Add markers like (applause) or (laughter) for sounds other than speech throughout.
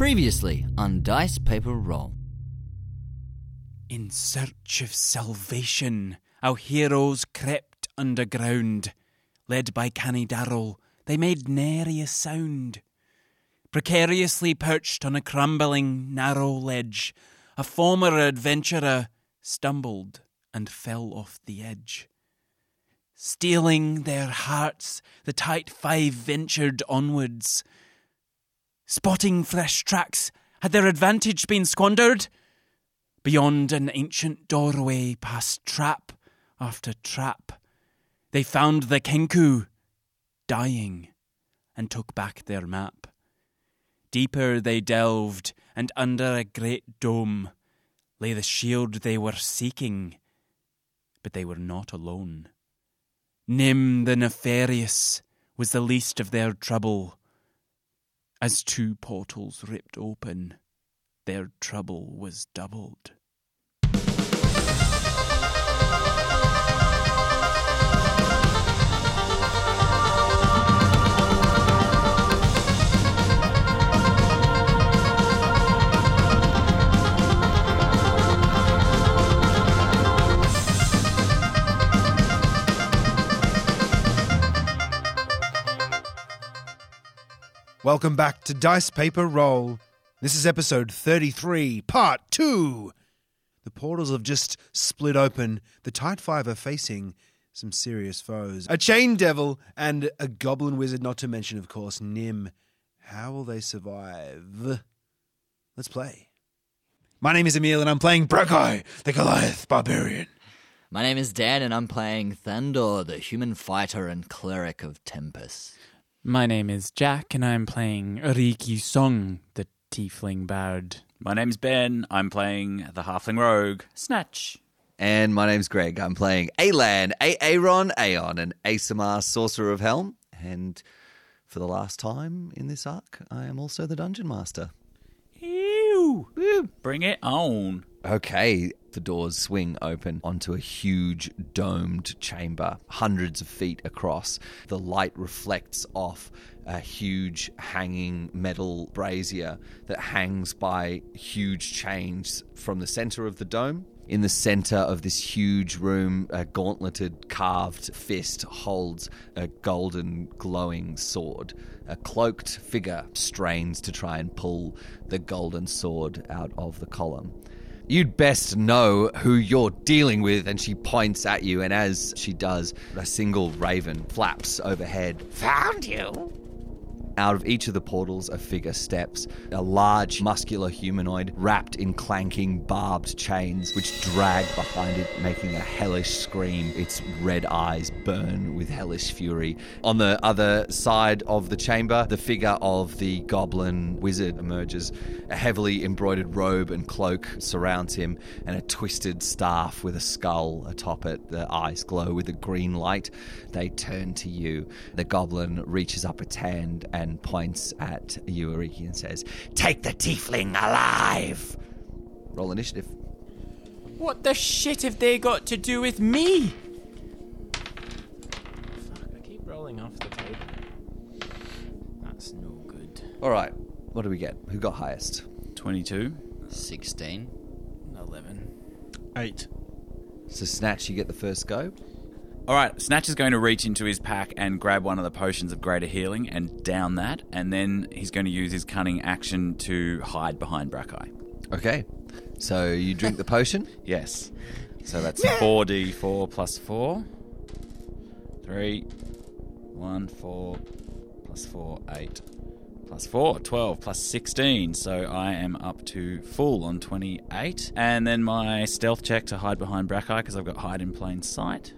Previously on Dice Paper Role. In search of salvation, our heroes crept underground. Led by Canny Darrell, they made nary a sound. Precariously perched on a crumbling, narrow ledge, a former adventurer stumbled and fell off the edge. Stealing their hearts, the tight five ventured onwards. Spotting fresh tracks, had their advantage been squandered? Beyond an ancient doorway, past trap after trap, they found the Kenku dying and took back their map. Deeper they delved, and under a great dome lay the shield they were seeking. But they were not alone. Nim the Nefarious was the least of their trouble. As two portals ripped open, their trouble was doubled. Welcome back to Dice Paper Role. This is episode 33, part 2. The portals have just split open. The Tight Five are facing some serious foes a chain devil and a goblin wizard, not to mention, of course, Nim. How will they survive? Let's play. My name is Emil, and I'm playing Brackeye, the Goliath barbarian. My name is Dan, and I'm playing Thandor, the human fighter and cleric of Tempest. My name is Jack, and I'm playing Riki Song, the tiefling bard. My name's Ben. I'm playing the Halfling Rogue, Snatch. And my name's Greg. I'm playing Alan, Aaron, Aeon, and Asamar, Sorcerer of Helm. And for the last time in this arc, I am also the Dungeon Master. Ew! Woo, Bring it on. Okay, the doors swing open onto a huge domed chamber, hundreds of feet across. The light reflects off a huge hanging metal brazier that hangs by huge chains from the center of the dome. In the center of this huge room, a gauntleted carved fist holds a golden glowing sword. A cloaked figure strains to try and pull the golden sword out of the column. You'd best know who you're dealing with. And she points at you, and as she does, a single raven flaps overhead. Found you! Out of each of the portals, a figure steps, a large, muscular humanoid wrapped in clanking, barbed chains, which drag behind it, making a hellish scream. Its red eyes burn with hellish fury. On the other side of the chamber, the figure of the goblin wizard emerges. A heavily embroidered robe and cloak surrounds him, and a twisted staff with a skull atop it. The eyes glow with a green light. They turn to you. The goblin reaches up its hand and points at you, Ariki, and says, Take the tiefling alive! Roll initiative. What the shit have they got to do with me? Fuck, I keep rolling off the table. That's no good. All right, what do we get? Who got highest? 22. 16. 11. Eight. So, Snatch, you get the first go. All right, Snatch is going to reach into his pack and grab one of the potions of greater healing and down that, and then he's going to use his cunning action to hide behind Brackeye. Okay. So, you drink the potion. (laughs) Yes. So that's 4d4 plus 4. 3, 1, 4, plus 4, 8, plus 4, 12, plus 16. So I am up to full on 28. And then my stealth check to hide behind Brackeye because I've got hide in plain sight.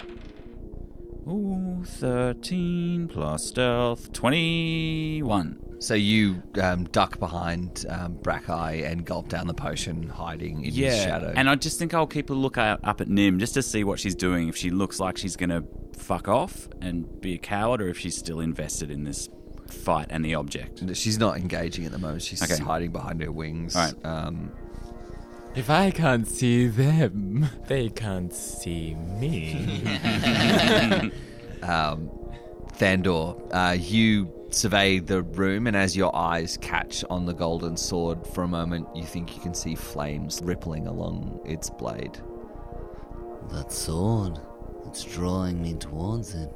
Ooh, 13 plus stealth, 21. So, you um, duck behind um, Brackeye and gulp down the potion, hiding in his shadow. And I just think I'll keep a look out, up at Nim just to see what she's doing. If she looks like she's going to fuck off and be a coward, or if she's still invested in this fight and the object. She's not engaging at the moment. She's Okay. hiding behind her wings. All right. Um, If I can't see them, they can't see me. (laughs) um, Thandor, uh, you survey the room, and as your eyes catch on the golden sword for a moment, you think you can see flames rippling along its blade. That sword, it's drawing me towards it.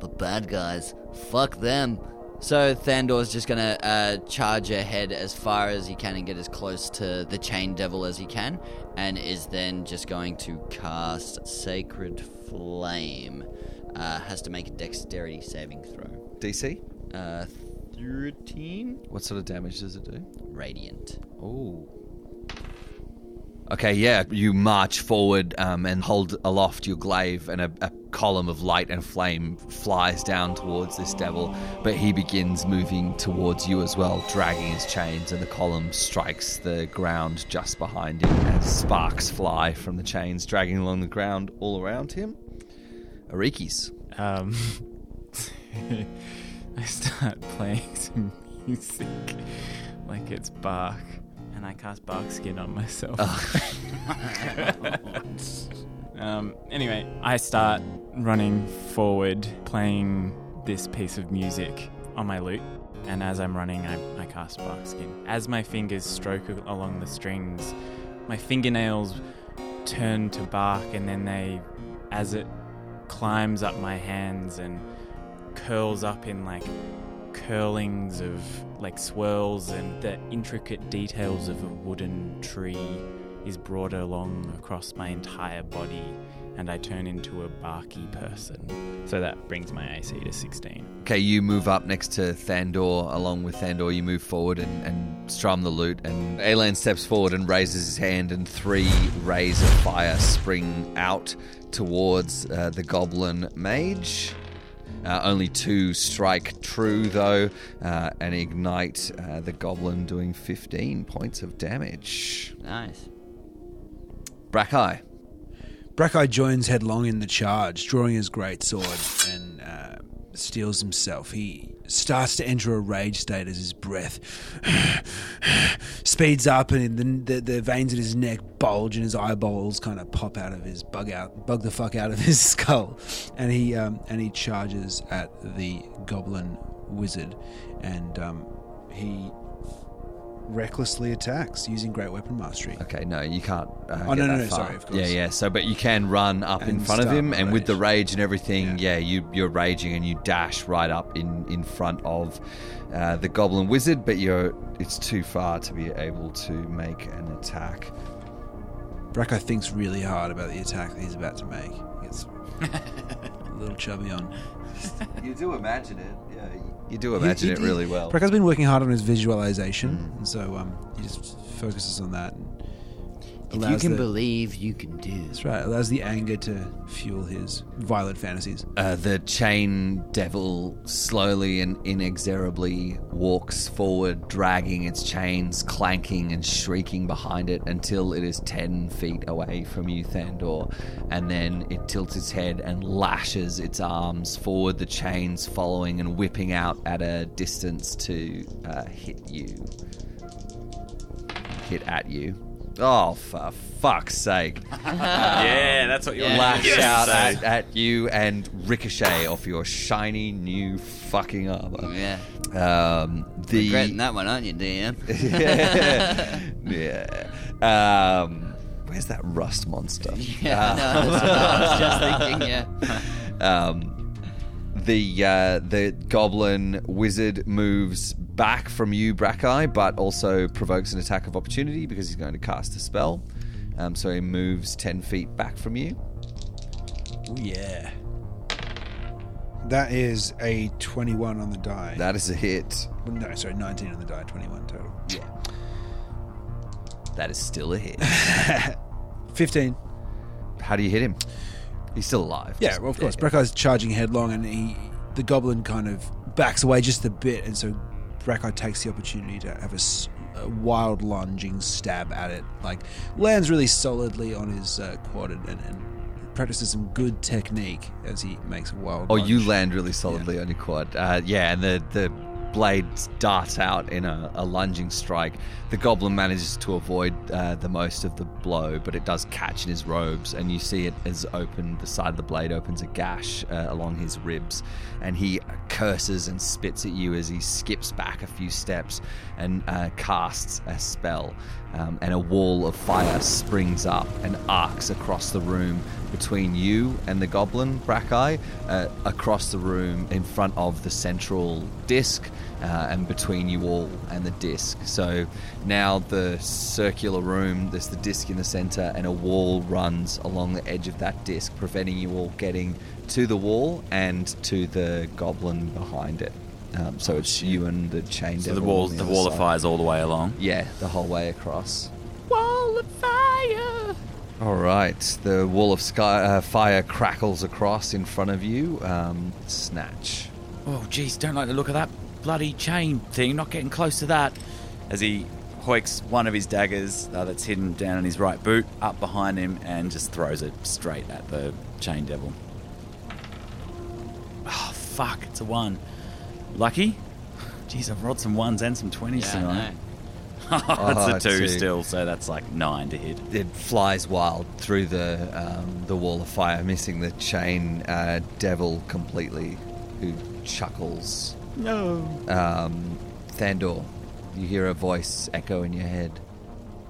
But bad guys, fuck them. So Thandor's just gonna uh, charge ahead as far as he can and get as close to the chain devil as he can, and is then just going to cast Sacred Flame. Uh, has to make a dexterity saving throw. DC? Uh, 13? What sort of damage does it do? Radiant. Oh. Okay, yeah, you march forward um, and hold aloft your glaive, and a, a column of light and flame flies down towards this devil. But he begins moving towards you as well, dragging his chains, and the column strikes the ground just behind him as sparks fly from the chains, dragging along the ground all around him. Arikis. Um, (laughs) I start playing some music like it's Bach, and I cast bark skin on myself. (laughs) um, anyway, I start running forward, playing this piece of music on my lute. And as I'm running, I, I cast bark skin. As my fingers stroke along the strings, my fingernails turn to bark, and then they, as it climbs up my hands and curls up in like curlings of like swirls and the intricate details of a wooden tree is brought along across my entire body and I turn into a barky person. So that brings my AC to 16. Okay, you move up next to Thandor. Along with Thandor, you move forward and, and strum the lute. And Alan steps forward and raises his hand, and three rays of fire spring out towards uh, the goblin mage. Uh, only two strike true, though, uh, and ignite uh, the goblin, doing 15 points of damage. Nice. Brackeye. Brackeye joins headlong in the charge, drawing his great sword and steels himself. He starts to enter a rage state as his breath (sighs) speeds up, and the, the, the veins in his neck bulge, and his eyeballs kind of pop out of his bug out, bug the fuck out of his (laughs) skull, and he um, and he charges at the goblin wizard, and um, he recklessly attacks using great weapon mastery. Okay, no, you can't. Uh, Oh, get no, no, that no, far. sorry, of course. Yeah, yeah. So, but you can run up in front of him, my and with the rage. rage and everything, yeah, you you're raging and you dash right up in in front of uh, the goblin wizard, but you're it's too far to be able to make an attack. Brackeye thinks really hard about the attack that he's about to make. He gets a little chubby on. (laughs) You do imagine it, yeah. You do imagine He- it really well. Brackeye's been working hard on his visualization, Mm. and so um, he just focuses on that. And If you can the, believe, you can do. that's right. Allows the anger to fuel his violent fantasies. Uh, the chain devil slowly and inexorably walks forward, dragging its chains, clanking and shrieking behind it until it is 10 feet away from you, Thandor. And then it tilts its head and lashes its arms forward, the chains following and whipping out at a distance to uh, hit you. Hit at you. Oh, for fuck's sake (laughs) yeah, that's what you Yeah. want lash out at, at you and ricochet off your shiny new fucking armor. Yeah. Um, the Regretting that one, aren't you, DM? (laughs) yeah. Um, where's that rust monster? (laughs) Yeah, no, that's what I was just thinking, yeah. Um, the uh, the goblin wizard moves back from you, Brackeye, but also provokes an attack of opportunity because he's going to cast a spell. Um, so he moves ten feet back from you. Oh yeah. That is a twenty-one on the die. That is a hit. Well, no, sorry, nineteen on the die. Twenty-one total. Yeah. That is still a hit. (laughs) Fifteen. How do you hit him? He's still alive. Yeah, well, of course. yeah. Brackeye's charging headlong, and he, the goblin kind of backs away just a bit, and so Brackeye takes the opportunity to have a wild lunging stab at it. Like lands really solidly on his uh, quad and, and practices some good technique as he makes a wild. Oh, lunge. you land really solidly on your quad. Uh, yeah, and the the blade darts out in a, a lunging strike. The goblin manages to avoid uh, the most of the blow, but it does catch in his robes, and you see it as open. The side of the blade opens a gash uh, along his ribs, and he curses and spits at you as he skips back a few steps and uh, casts a spell. Um, and a wall of fire springs up and arcs across the room between you and the goblin, Brackeye, uh, across the room in front of the central disc, uh, and between you all and the disc. So now the circular room, there's the disc in the center, and a wall runs along the edge of that disc, preventing you all getting to the wall and to the goblin behind it. Um, so it's you and the chain So the devil wall, the other wall of side. fire's all the way along. Yeah, the whole way across. Wall of fire. All right, the wall of sky, uh, fire crackles across in front of you. Um, snatch. Oh, jeez, don't like the look of that bloody chain thing. Not getting close to that. As he hoiks one of his daggers uh, that's hidden down in his right boot up behind him and just throws it straight at the chain devil. Oh, fuck, it's a one. Lucky? Jeez, I've rolled some ones and some 20s Yeah, tonight. know. (laughs) Oh, it's a two two. still, so that's like nine to hit. It flies wild through the um, the wall of fire, missing the chain uh, devil completely, who chuckles. No. Um, Thandor, you hear a voice echo in your head.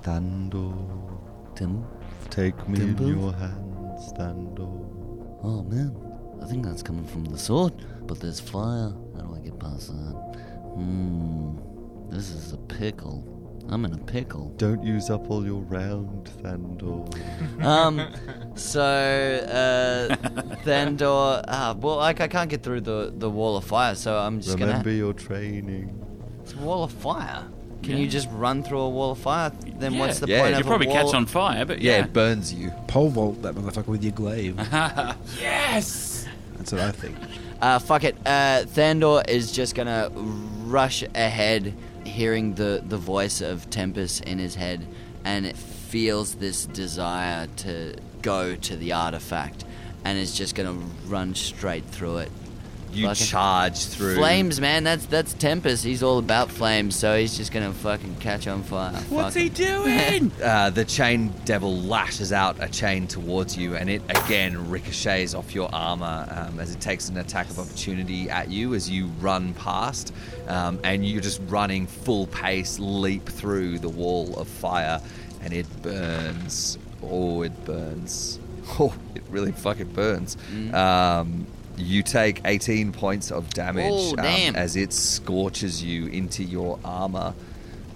Thandor, Tim? take me Timber? in your hands, Thandor. Oh man, I think that's coming from the sword, but there's fire. How do I that? Hmm, this is a pickle. I'm in a pickle. Don't use up all your round, Thandor. (laughs) Um, so uh, (laughs) Thandor, ah, well, like I can't get through the the wall of fire, so I'm just gonna. Remember your training. It's a wall of fire. Can Yeah. you just run through a wall of fire? Then what's the Yeah, point you of You probably a wall? catch on fire, but Yeah, yeah. it burns you. Pole vault that motherfucker with your glaive. (laughs) Yes. That's what I think. Uh, fuck it. Uh, Thandor is just gonna rush ahead, hearing the, the voice of Tempest in his head, and it feels this desire to go to the artifact, and is just gonna run straight through it. You Fucking- charge through. Flames, man. That's that's Tempest. He's all about flames, so he's just gonna fucking catch on fire. What's Fuck he it. doing? (laughs) Uh, the chain devil lashes out a chain towards you, and it again ricochets off your armor um, as it takes an attack of opportunity at you as you run past, um, and you're just running full pace, leap through the wall of fire, and it burns. Oh, it burns. (laughs) Oh, it really fucking burns. Um, you take 18 points of damage Oh, um, as it scorches you into your armor.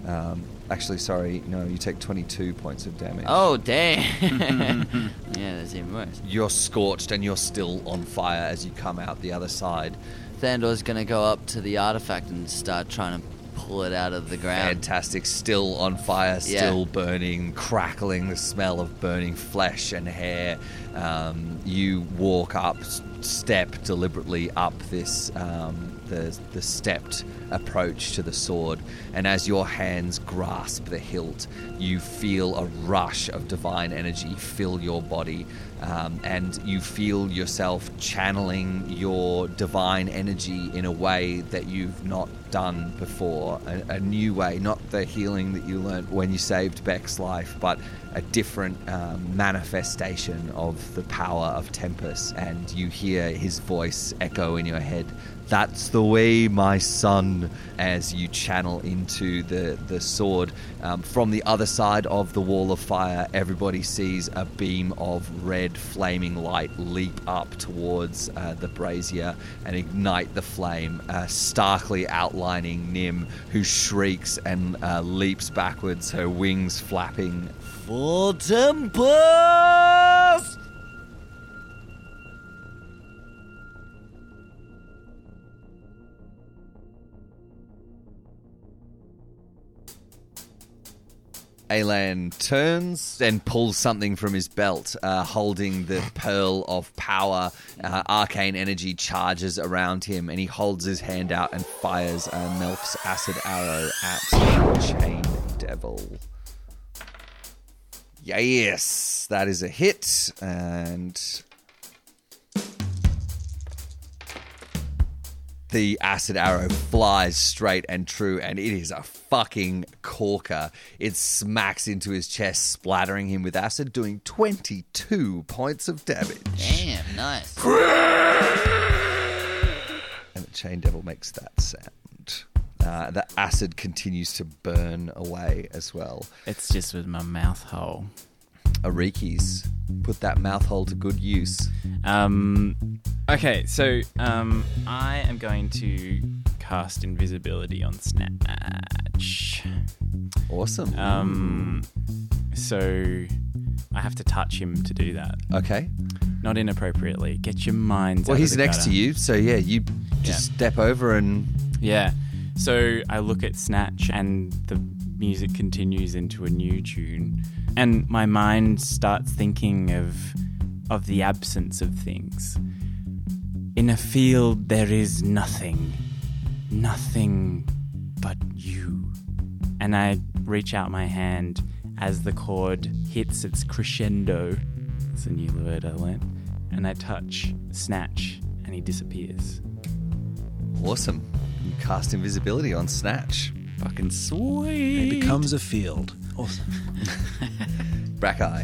Um, actually, sorry, no, you take 22 points of damage. Oh damn! (laughs) yeah, that's even worse. You're scorched and you're still on fire as you come out the other side. Thandor's gonna go up to the artifact and start trying to pull it out of the ground. Fantastic, still on fire, Yeah. still burning, crackling, the smell of burning flesh and hair. Um, you walk up, step deliberately up this um, the the stepped approach to the sword, and as your hands grasp the hilt, you feel a rush of divine energy fill your body, um, and you feel yourself channeling your divine energy in a way that you've not done before. A, a new way, not the healing that you learnt when you saved Beck's life, but a different um, manifestation of the power of Tempest. And you hear his voice echo in your head. That's the way, my son, as you channel into the, the sword. Um, from the other side of the wall of fire, everybody sees a beam of red flaming light leap up towards uh, the brazier and ignite the flame, uh, starkly outlining Nim, who shrieks and uh, leaps backwards, her wings flapping. For Tempest! Alan turns and pulls something from his belt, uh, holding the pearl of power. Uh, arcane energy charges around him, and he holds his hand out and fires a Melf's acid arrow at Chain Devil. Yes, that is a hit, and The acid arrow flies straight and true, and it is a fucking corker. It smacks into his chest, splattering him with acid, doing 22 points of damage. Damn, nice. And the chain devil makes that sound. Uh, the acid continues to burn away as well. It's just with my mouth hole. Arikis, put that mouth hole to good use. Um, okay, so um, I am going to cast invisibility on Snatch. Awesome. Um, so I have to touch him to do that. okay. Not inappropriately. Get your minds. Well, out of he's next gutter. to you, so yeah, you just Yeah. step over and Yeah. So I look at Snatch and the music continues into a new tune Mm-hmm. and my mind starts thinking of of the absence of things. In a field there is nothing. Nothing but you. And I reach out my hand as the chord hits its crescendo. It's a new word I learnt. And I touch Snatch and he disappears. awesome. You cast invisibility on Snatch. Fucking sweet. It sweet. becomes a field. Awesome. (laughs) Brackeye.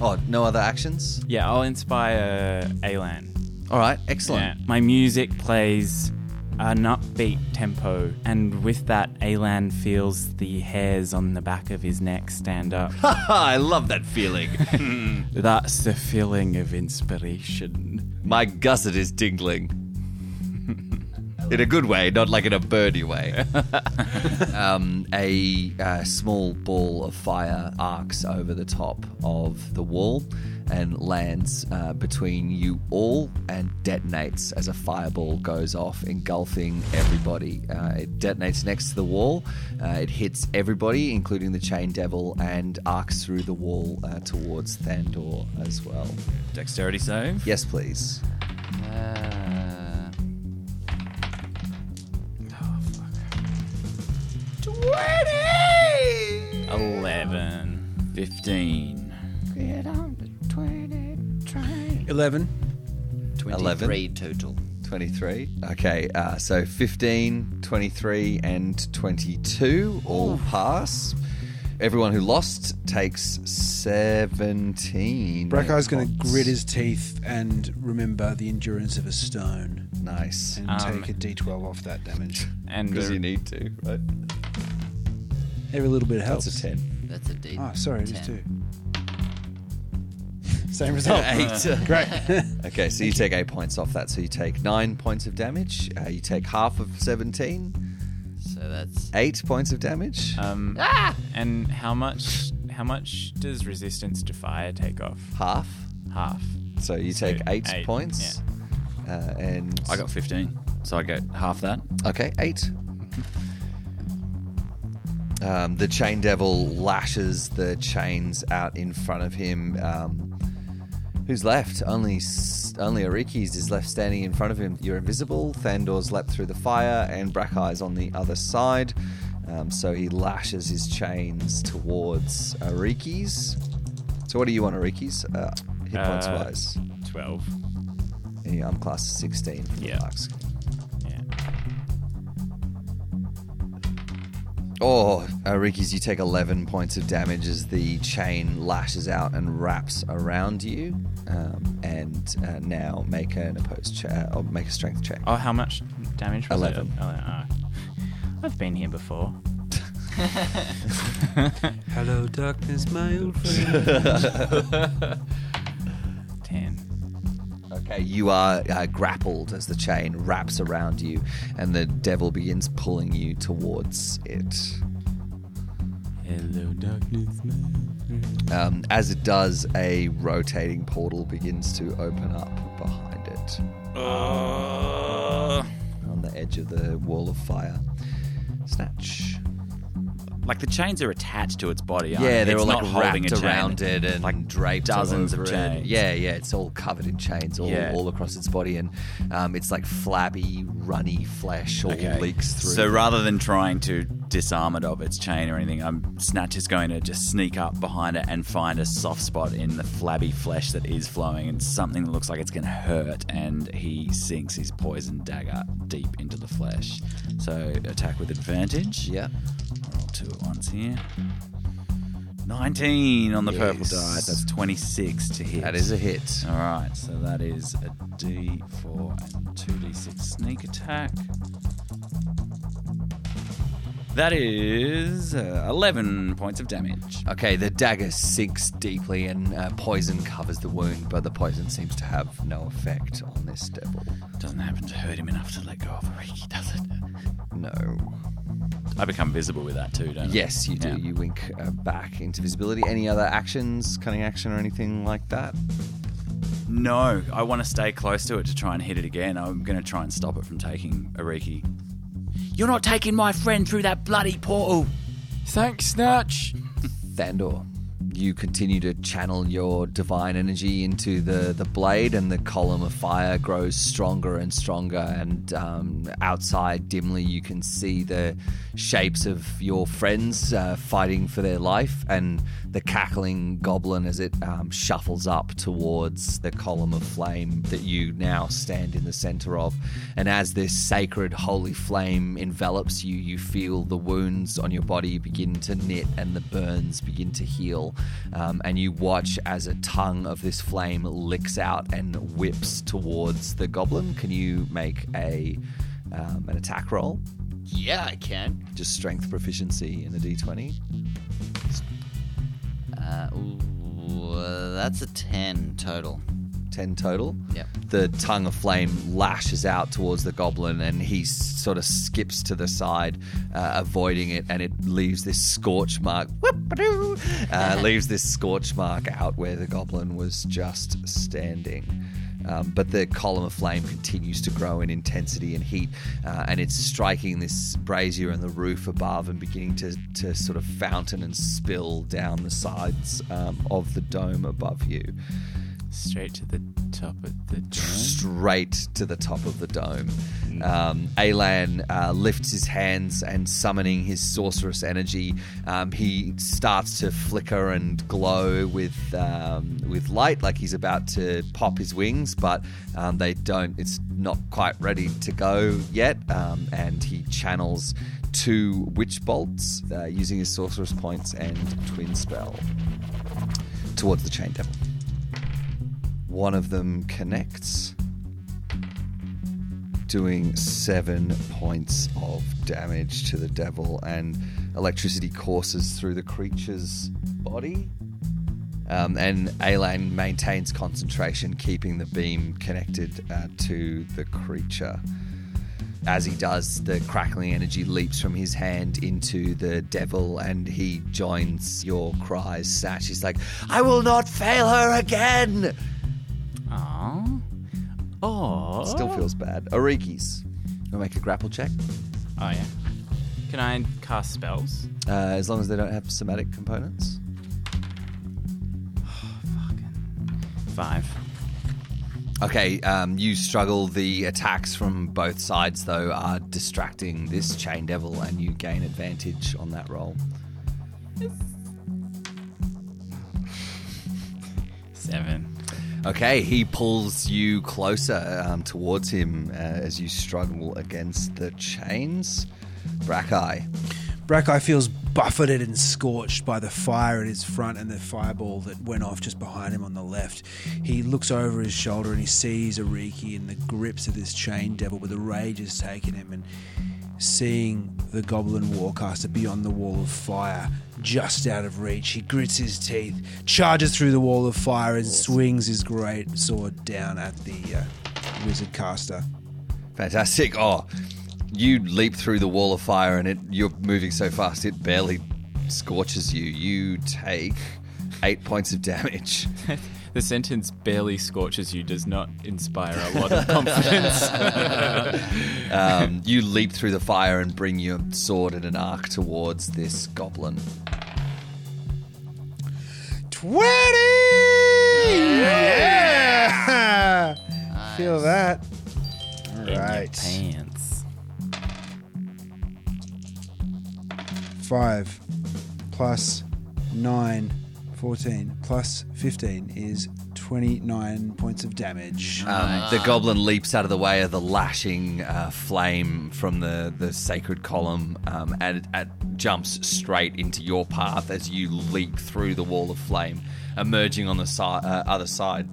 Oh, no other actions? Yeah, I'll inspire Alan. All right, excellent. Yeah. My music plays an upbeat tempo, and with that, Alan feels the hairs on the back of his neck stand up. (laughs) I love that feeling. (laughs) That's the feeling of inspiration. My gusset is tingling. In a good way, not like in a birdy way. (laughs) um, a uh, small ball of fire arcs over the top of the wall and lands uh, between you all and detonates as a fireball goes off, engulfing everybody. Uh, it detonates next to the wall. Uh, it hits everybody, including the chain devil, and arcs through the wall uh, towards Thandor as well. Dexterity save. Yes, please. Uh, 11. 15. Get on the 20 train. 11. 23 total. 23. Okay, uh, so 15, 23, and 22 all pass. Everyone who lost takes 17. Brackeye's going to points. grit his teeth and remember the endurance of a stone Nice. and Um, take a d12 off that damage. And Because the- you need to, right? Every little bit helps. That's a 10. That's a D. Oh, sorry, it is 10. two. Same (laughs) result. Eight. (laughs) Great. (laughs) Okay, so you take 8 points off that. So you take 9 points of damage. Uh, you take half of 17. So that's 8 points of damage. um, and how much? How much does resistance to fire take off? half. Half. So you So take 8, eight, points. Uh, and I got 15, so I get half that. Okay, eight. Um, the chain devil lashes the chains out in front of him. Um, who's left? Only only Arikis is left standing in front of him. You're invisible. Thandor's leapt through the fire, and Brackeye's on the other side. Um, so he lashes his chains towards Arikis. So what do you want, Arikis? Uh, hit points Uh, wise. 12. And you unclass 16 for Yeah. Yeah. Oh, uh, Ricky's, you take 11 points of damage as the chain lashes out and wraps around you. Um, and uh, now make an opposed check, uh, or make a strength check. Oh, how much damage was Eleven. it? Oh, uh, I've been here before. (laughs) Hello, darkness, my old friend. (laughs) 10. Okay, you are uh, grappled as the chain wraps around you, and the devil begins pulling you towards it. Hello, darkness, my Um, as it does, a rotating portal begins to open up behind it Uh, on the edge of the wall of fire. Snatch. Like the chains are attached to its body. aren't Yeah, they? they're It's all like holding wrapped a chain. around it and like draped dozens of over it. chains. Yeah, yeah, it's all covered in chains all, Yeah. all across its body, and um, it's like flabby, runny flesh all leaks through. So rather than trying to disarm it of its chain or anything, um, Snatch is going to just sneak up behind it and find a soft spot in the flabby flesh that is flowing and something that looks like it's going to hurt. And he sinks his poison dagger deep into the flesh. So attack with advantage. yeah, two at once here. 19 on the purple die. That's 26 to hit. that is a hit. All right, so that is a D4 and 2D6 sneak attack. That is uh, 11 points of damage. Okay, the dagger sinks deeply and uh, poison covers the wound, but the poison seems to have no effect on this devil. Doesn't happen to hurt him enough to let go of Ariki, does it? No. I become visible with that too, don't I? Yes, you do. Yeah. You wink uh, back into visibility. Any other actions, cunning action, or anything like that? No, I want to stay close to it to try and hit it again. I'm going to try and stop it from taking Ariki. You're not taking my friend through that bloody portal. Thanks, Snatch. Thandor, you continue to channel your divine energy into the, the blade, and the column of fire grows stronger and stronger. And um, outside, dimly, you can see the shapes of your friends uh, fighting for their life, and the cackling goblin as it um, shuffles up towards the column of flame that you now stand in the center of. And as this sacred, holy flame envelops you, you feel the wounds on your body begin to knit and the burns begin to heal. Um, and you watch as a tongue of this flame licks out and whips towards the goblin. Can you make a um, an attack roll? Yeah, I can. Just strength proficiency in a d20. Uh, ooh, uh, that's a 10 total. 10 total. Yep. The tongue of flame lashes out towards the goblin and he sort of skips to the side, uh, avoiding it, and it leaves this scorch mark. Uh, (laughs) leaves this scorch mark out where the goblin was just standing. Um, but the column of flame continues to grow in intensity and heat, uh, and it's striking this brazier and the roof above and beginning to, to sort of fountain and spill down the sides um, of the dome above you Straight to the top of the dome. straight to the top of the dome. Um, Alan uh, lifts his hands and summoning his sorceress energy, um, he starts to flicker and glow with um, with light, like he's about to pop his wings, but um, they don't. It's not quite ready to go yet, um, and he channels two witch bolts uh, using his sorcery points and twin spell towards the chain devil. One of them connects, doing seven points of damage to the devil, and electricity courses through the creature's body. Um, and Alan maintains concentration, keeping the beam connected uh, to the creature. As he does, the crackling energy leaps from his hand into the devil, and he joins your cries. Snatch, he's like, I will not fail her again! Oh. Still feels bad. Oriki's. We'll make a grapple check. Oh, yeah. Can I cast spells? Uh, as long as they don't have somatic components. Fucking. Five. Okay, um, you struggle. The attacks from both sides, though, are distracting this chain devil, and you gain advantage on that roll. Seven. Okay, he pulls you closer um, towards him uh, as you struggle against the chains. Brackeye. Brackeye feels buffeted and scorched by the fire at his front and the fireball that went off just behind him on the left. He looks over his shoulder and he sees Ariki in the grips of this chain devil, but the rage has taken him. And seeing the goblin warcaster beyond the wall of fire, just out of reach, he grits his teeth, charges through the wall of fire, and swings his great sword down at the uh, wizard caster. Fantastic. Oh, you leap through the wall of fire and it you're moving so fast it barely scorches you. You take eight points of damage. (laughs) The sentence barely scorches you does not inspire a lot of (laughs) confidence. (laughs) Um, you leap through the fire and bring your sword in an arc towards this goblin. 20! Yeah! Feel that. All In your right. pants. 5 plus 9, 14 plus 15 is 29 points of damage. Um, the goblin leaps out of the way of the lashing uh, flame from the, the sacred column um, and it jumps straight into your path as you leap through the wall of flame, emerging on the si- uh, other side,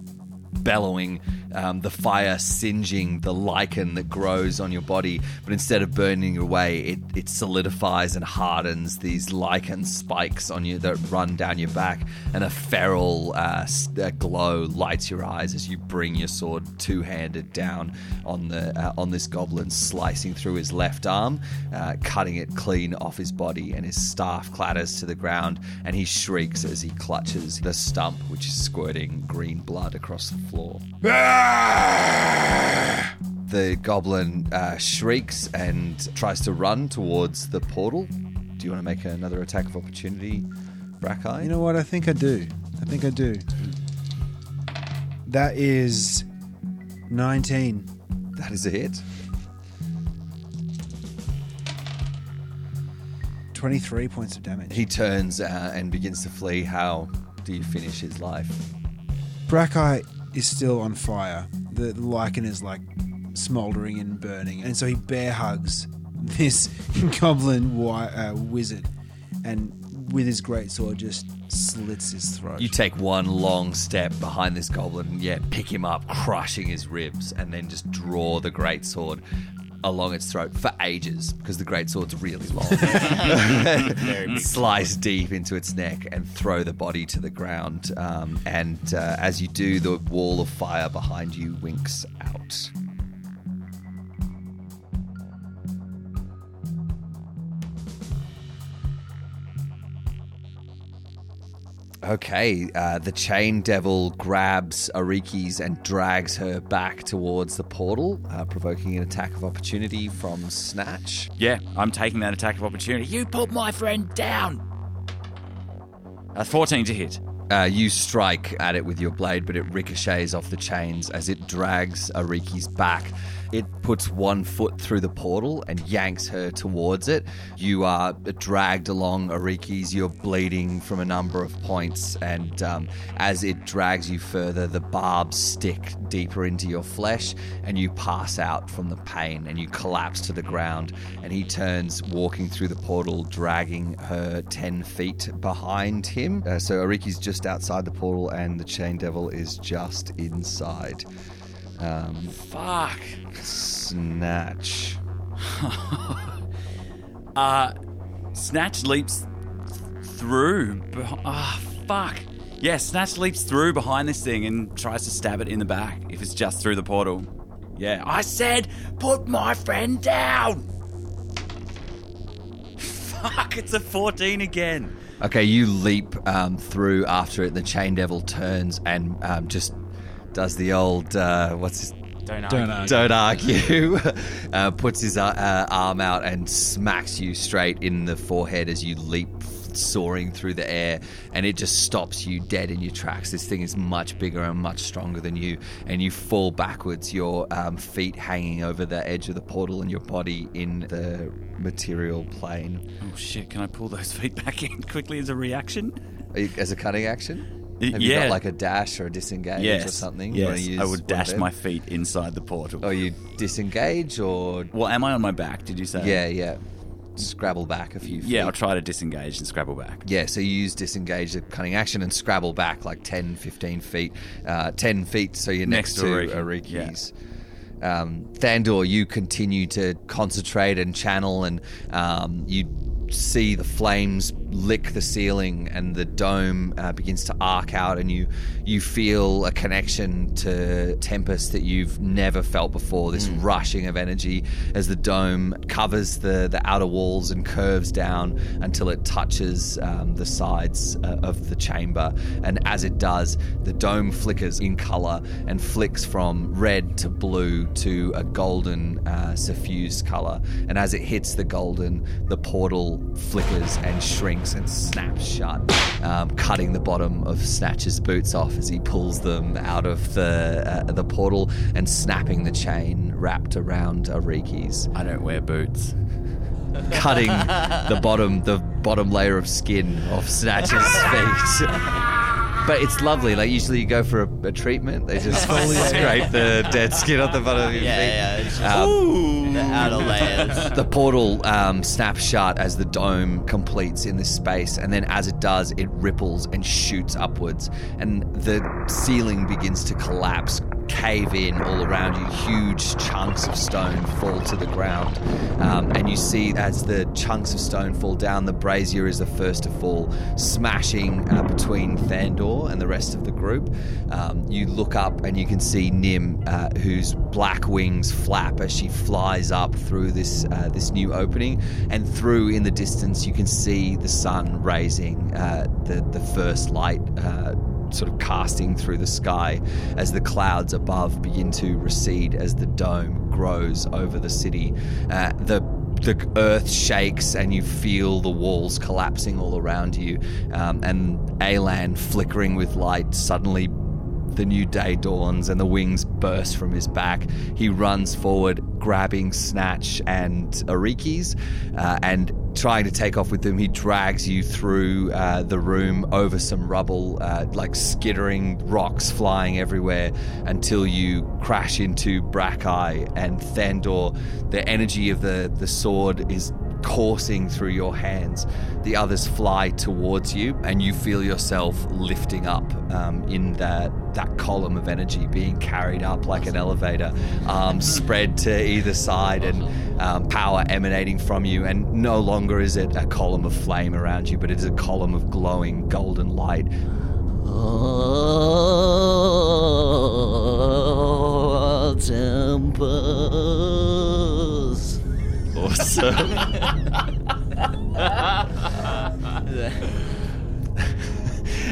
bellowing, um, the fire singeing the lichen that grows on your body. But instead of burning away, it, it solidifies and hardens these lichen spikes on you that run down your back, and a feral uh, uh, glow lights your eyes as you bring your sword two-handed down on the uh, on this goblin, slicing through his left arm, uh, cutting it clean off his body, and his staff clatters to the ground, and he shrieks as he clutches the stump, which is squirting green blood across the floor. The goblin uh, shrieks and tries to run towards the portal. Do you want to make another attack of opportunity, Brackeye? You know what? I think I do. I think I do. That is 19. that is a hit. 23 points of damage. He turns uh, and begins to flee. How do you finish his life? Brackeye is still on fire. The lichen is like smoldering and burning, and so he bear hugs (laughs) this (laughs) goblin wi- uh, wizard, and with his great sword just slits his throat. You take one long step behind this goblin, and yeah, pick him up, crushing his ribs, and then just draw the great sword along its throat for ages because the great sword's really long. (laughs) Slice deep into its neck and throw the body to the ground. Um, and uh, as you do, the wall of fire behind you winks out. Okay, uh, the chain devil grabs Ariki's and drags her back towards the portal, uh, provoking an attack of opportunity from Snatch. Yeah, I'm taking that attack of opportunity. You put my friend down. Uh, 14 to hit. Uh, you strike at it with your blade, but it ricochets off the chains as it drags Ariki's back. It puts one foot through the portal and yanks her towards it. You are dragged along Ariki's. You're bleeding from a number of points, and um, as it drags you further, the barbs stick deeper into your flesh, and you pass out from the pain and you collapse to the ground. And he turns, walking through the portal, dragging her 10 feet behind him. Uh, so Ariki's just outside the portal, and the Chain Devil is just inside. Um, Fuck. snatch. (laughs) Uh, Snatch leaps through. beh- Ah, fuck. Yeah, Snatch leaps through behind this thing and tries to stab it in the back if it's just through the portal. Yeah, I said, put my friend down! Fuck, it's a 14 again. Okay, you leap um, through after it. The Chain Devil turns and um, just does the old uh, what's his Don't Don't argue. argue. Don't argue. (laughs) uh, puts his uh, uh, arm out and smacks you straight in the forehead as you leap soaring through the air, and it just stops you dead in your tracks. This thing is much bigger and much stronger than you, and you fall backwards, your um, feet hanging over the edge of the portal, and your body in the material plane. Oh shit, can I pull those (laughs) feet back in quickly as a reaction? As a cunning action? Have you yeah. got like a dash or a disengage yes. or something? You Yes, use I would dash my feet inside the portal. Oh, you disengage or Well, am I on my back, did you say? yeah, yeah, scrabble back a few. Feet. Yeah, I'll try to disengage and scrabble back. Yeah, so you use disengage, the cunning action, and scrabble back like 10, 15 feet. Uh, 10 feet, so you're next, Next to Ariki, Ariki's. Um, Thandor, you continue to concentrate and channel, and um, you see the flames lick the ceiling, and the dome uh, begins to arc out, and you you feel a connection to Tempest that you've never felt before. This rushing of energy as the dome covers the the outer walls and curves down until it touches um, the sides uh, of the chamber, and as it does, the dome flickers in color and flicks from red to blue to a golden uh, suffused color. And as it hits the golden, the portal flickers and shrinks and snaps shut, um, cutting the bottom of Snatch's boots off as he pulls them out of the uh, the portal and snapping the chain wrapped around Ariki's I don't wear boots. cutting (laughs) the bottom the bottom layer of skin off Snatch's (laughs) feet. But it's lovely. Like usually you go for a, a treatment, they just (laughs) scrape the dead skin off the bottom of your Yeah, feet. yeah, just Um, the outer layers. (laughs) the portal um, snaps shut as the dome completes in this space, and then as it does, it ripples and shoots upwards, and the ceiling begins to collapse, cave in all around you. Huge chunks of stone fall to the ground, um, and you see as the chunks of stone fall down, the brazier is the first to fall, smashing uh, between Thandor and the rest of the group. Um, you look up and you can see Nim, uh, whose black wings flap as she flies up through this uh, this new opening, and through in the distance you can see the sun raising uh, the the first light. Sort of casting through the sky as the clouds above begin to recede as the dome grows over the city. Uh, the the earth shakes and you feel the walls collapsing all around you, um, and Alan flickering with light suddenly the new day dawns and the wings burst from his back. He runs forward, grabbing Snatch and Ariki's, uh, and trying to take off with them. He drags you through uh, the room over some rubble, uh, like skittering rocks flying everywhere, until you crash into Brackeye and Thandor. The energy of the, the sword is coursing through your hands. The others fly towards you, and you feel yourself lifting up um, in that that column of energy, being carried up like an elevator, arms spread to either side, and um, power emanating from you. And no longer is it a column of flame around you, but it is a column of glowing golden light. Oh, tempers. Awesome. (laughs)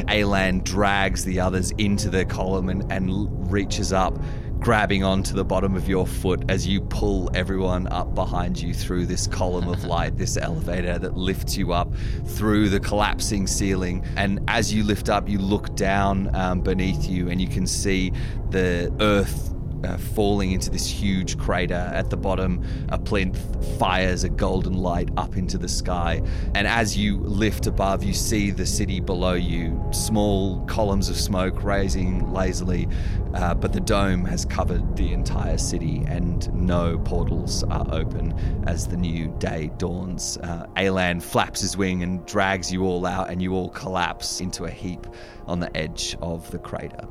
Alan drags the others into the column and, and reaches up, grabbing onto the bottom of your foot as you pull everyone up behind you through this column of (laughs) light, this elevator that lifts you up through the collapsing ceiling. And as you lift up, you look down um, beneath you and you can see the earth uh, falling into this huge crater at the bottom. A plinth fires a golden light up into the sky, and as you lift above, you see the city below you. Small columns of smoke raising lazily, uh, but the dome has covered the entire city, and no portals are open as the new day dawns. Uh, Alan flaps his wing and drags you all out, and you all collapse into a heap on the edge of the crater.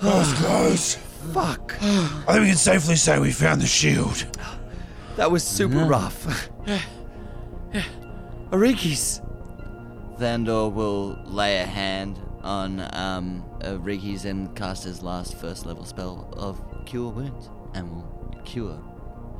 That was close. Fuck. I think we can safely say we found the shield. That was super rough. Ariki's. Thandor will lay a hand on um, uh, Riki's and cast his last first level spell of Cure Wounds and will cure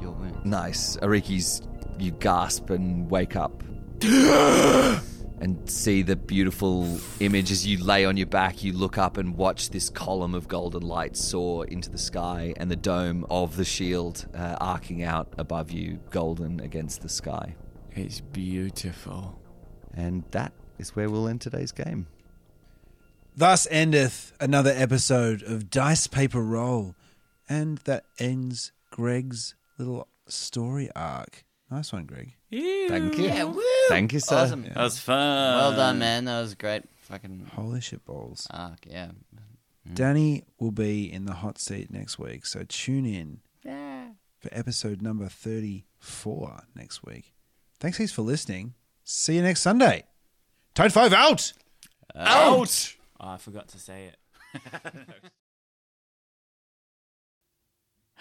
your wounds. Nice. Ariki's, you gasp and wake up. (laughs) and see the beautiful image as you lay on your back. You look up and watch this column of golden light soar into the sky and the dome of the shield uh, arcing out above you, golden against the sky. It's beautiful. And that is where we'll end today's game. Thus endeth another episode of Dice Paper Role. And that ends Greg's little story arc. Nice one, Greg. Thank you. Thank you, sir. Awesome. That was fun. Well done, man. That was great. Fucking Holy shit balls. arc, yeah. Mm. Danny will be in the hot seat next week, so tune in for episode number 34 next week. Thanks heaps for listening. See you next Sunday. Tight 5 out! Out! Oh, I forgot to say it. (laughs)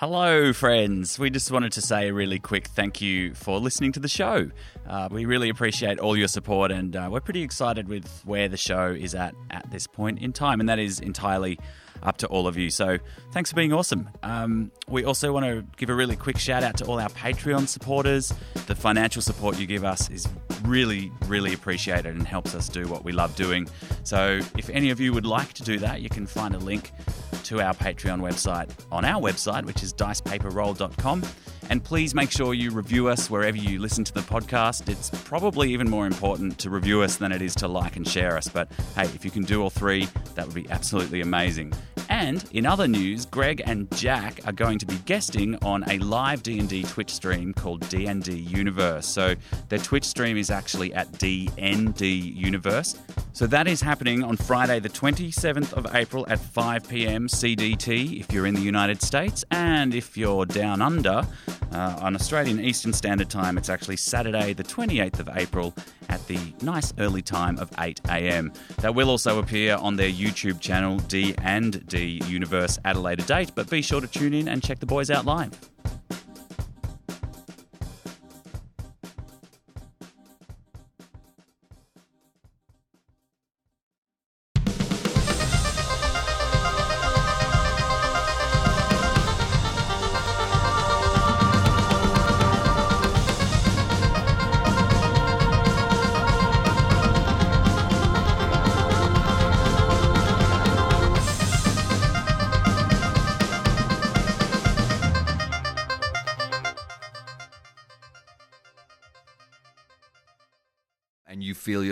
Hello, friends. We just wanted to say a really quick thank you for listening to the show. Uh, we really appreciate all your support, and uh, we're pretty excited with where the show is at at this point in time, and that is entirely up to all of you. So thanks for being awesome. Um, we also want to give a really quick shout out to all our Patreon supporters. The financial support you give us is really, really appreciated and helps us do what we love doing. So if any of you would like to do that, you can find a link to our Patreon website on our website, which is dicepaperrole.com. And please make sure you review us wherever you listen to the podcast. It's probably even more important to review us than it is to like and share us. But hey, if you can do all three, that would be absolutely amazing. And in other news, Greg and Jack are going to be guesting on a live D&D Twitch stream called D&D Universe. So their Twitch stream is actually at DND Universe. So that is happening on Friday, the 27th of April at 5 p.m. CDT if you're in the United States, and if you're down under uh, on Australian Eastern Standard Time, it's actually Saturday, the 28th of April at the nice early time of 8 a.m. That will also appear on their YouTube channel D and D Universe at a later date, but be sure to tune in and check the boys out live.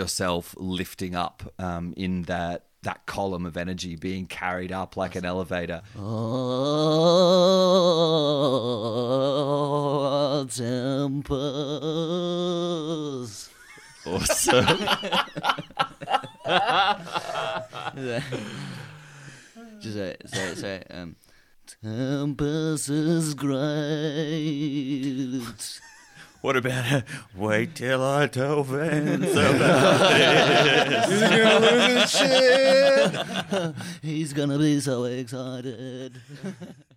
Yourself lifting up um, in that that column of energy being carried up like an elevator. Oh, tempers. Awesome. (laughs) Just say, say, say, um, Tempest is great. What about uh, wait till I tell Vince about (laughs) He's gonna be so excited. (laughs)